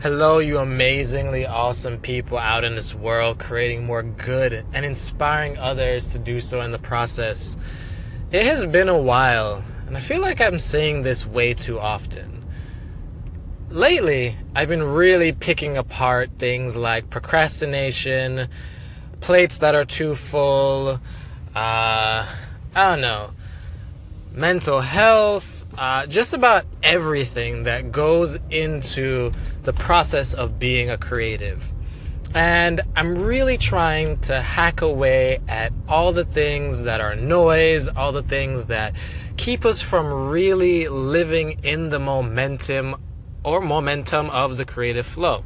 Hello, you amazingly awesome people out in this world creating more good and inspiring others to do so in the process. It has been a while, and I feel like I'm saying this way too often. Lately, I've been really picking apart things like procrastination, plates that are too full, uh, I don't know, mental health, uh, just about everything that goes into the process of being a creative. And I'm really trying to hack away at all the things that are noise, all the things that keep us from really living in the momentum or momentum of the creative flow.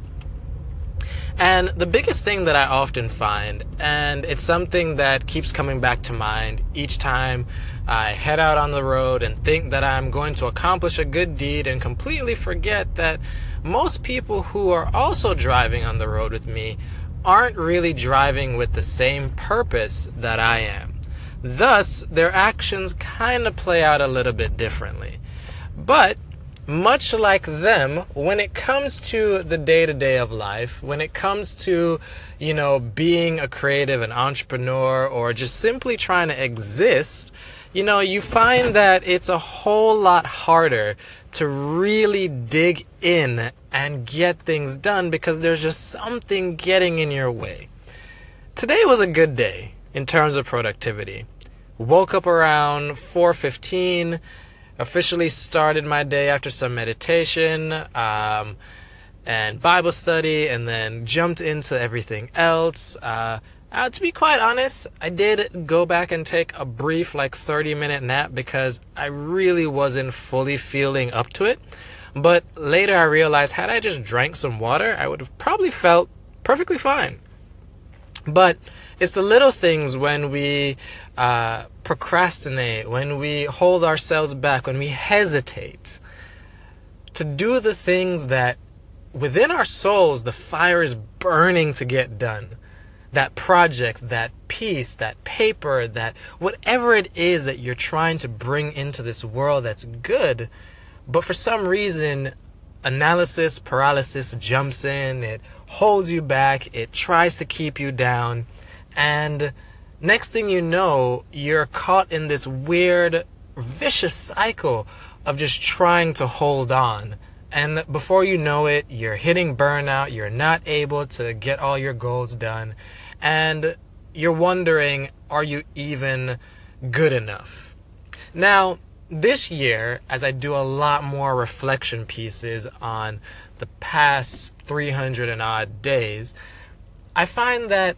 And the biggest thing that I often find, and it's something that keeps coming back to mind each time I head out on the road and think that I'm going to accomplish a good deed and completely forget that most people who are also driving on the road with me aren't really driving with the same purpose that I am. Thus, their actions kind of play out a little bit differently. But much like them, when it comes to the day to day of life, when it comes to, you know, being a creative, an entrepreneur, or just simply trying to exist, you know, you find that it's a whole lot harder to really dig in and get things done because there's just something getting in your way. Today was a good day in terms of productivity. Woke up around 4:15 officially started my day after some meditation um, and Bible study, and then jumped into everything else. Uh, uh, to be quite honest, I did go back and take a brief, like 30 minute nap because I really wasn't fully feeling up to it. But later I realized had I just drank some water, I would have probably felt perfectly fine. But it's the little things when we uh, procrastinate, when we hold ourselves back, when we hesitate to do the things that within our souls the fire is burning to get done. That project, that piece, that paper, that whatever it is that you're trying to bring into this world that's good, but for some reason, analysis paralysis jumps in, it holds you back, it tries to keep you down, and next thing you know, you're caught in this weird, vicious cycle of just trying to hold on. And before you know it, you're hitting burnout, you're not able to get all your goals done, and you're wondering, are you even good enough? Now, this year, as I do a lot more reflection pieces on the past 300 and odd days, I find that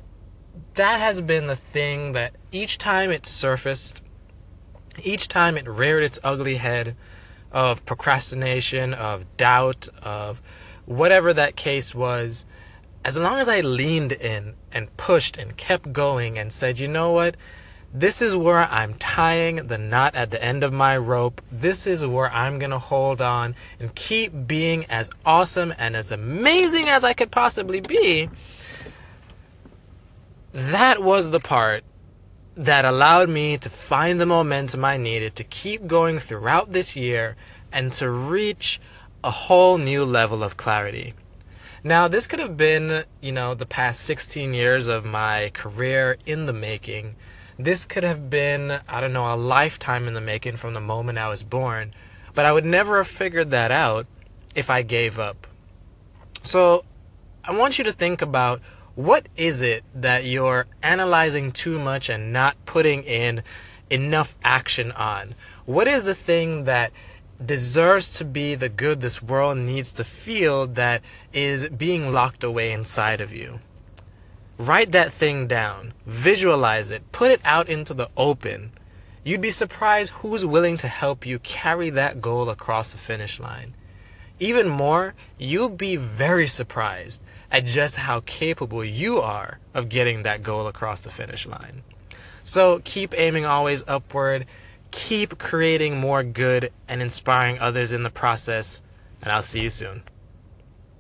that has been the thing that each time it surfaced, each time it reared its ugly head of procrastination, of doubt, of whatever that case was, as long as I leaned in and pushed and kept going and said, you know what? This is where I'm tying the knot at the end of my rope. This is where I'm going to hold on and keep being as awesome and as amazing as I could possibly be that was the part that allowed me to find the momentum I needed to keep going throughout this year and to reach a whole new level of clarity. Now, this could have been, you know, the past 16 years of my career in the making. This could have been, I don't know, a lifetime in the making from the moment I was born. But I would never have figured that out if I gave up. So, I want you to think about what is it that you're analyzing too much and not putting in enough action on? What is the thing that deserves to be the good this world needs to feel that is being locked away inside of you? Write that thing down, visualize it, put it out into the open. You'd be surprised who's willing to help you carry that goal across the finish line. Even more, you'll be very surprised at just how capable you are of getting that goal across the finish line. So keep aiming always upward, keep creating more good and inspiring others in the process, and I'll see you soon.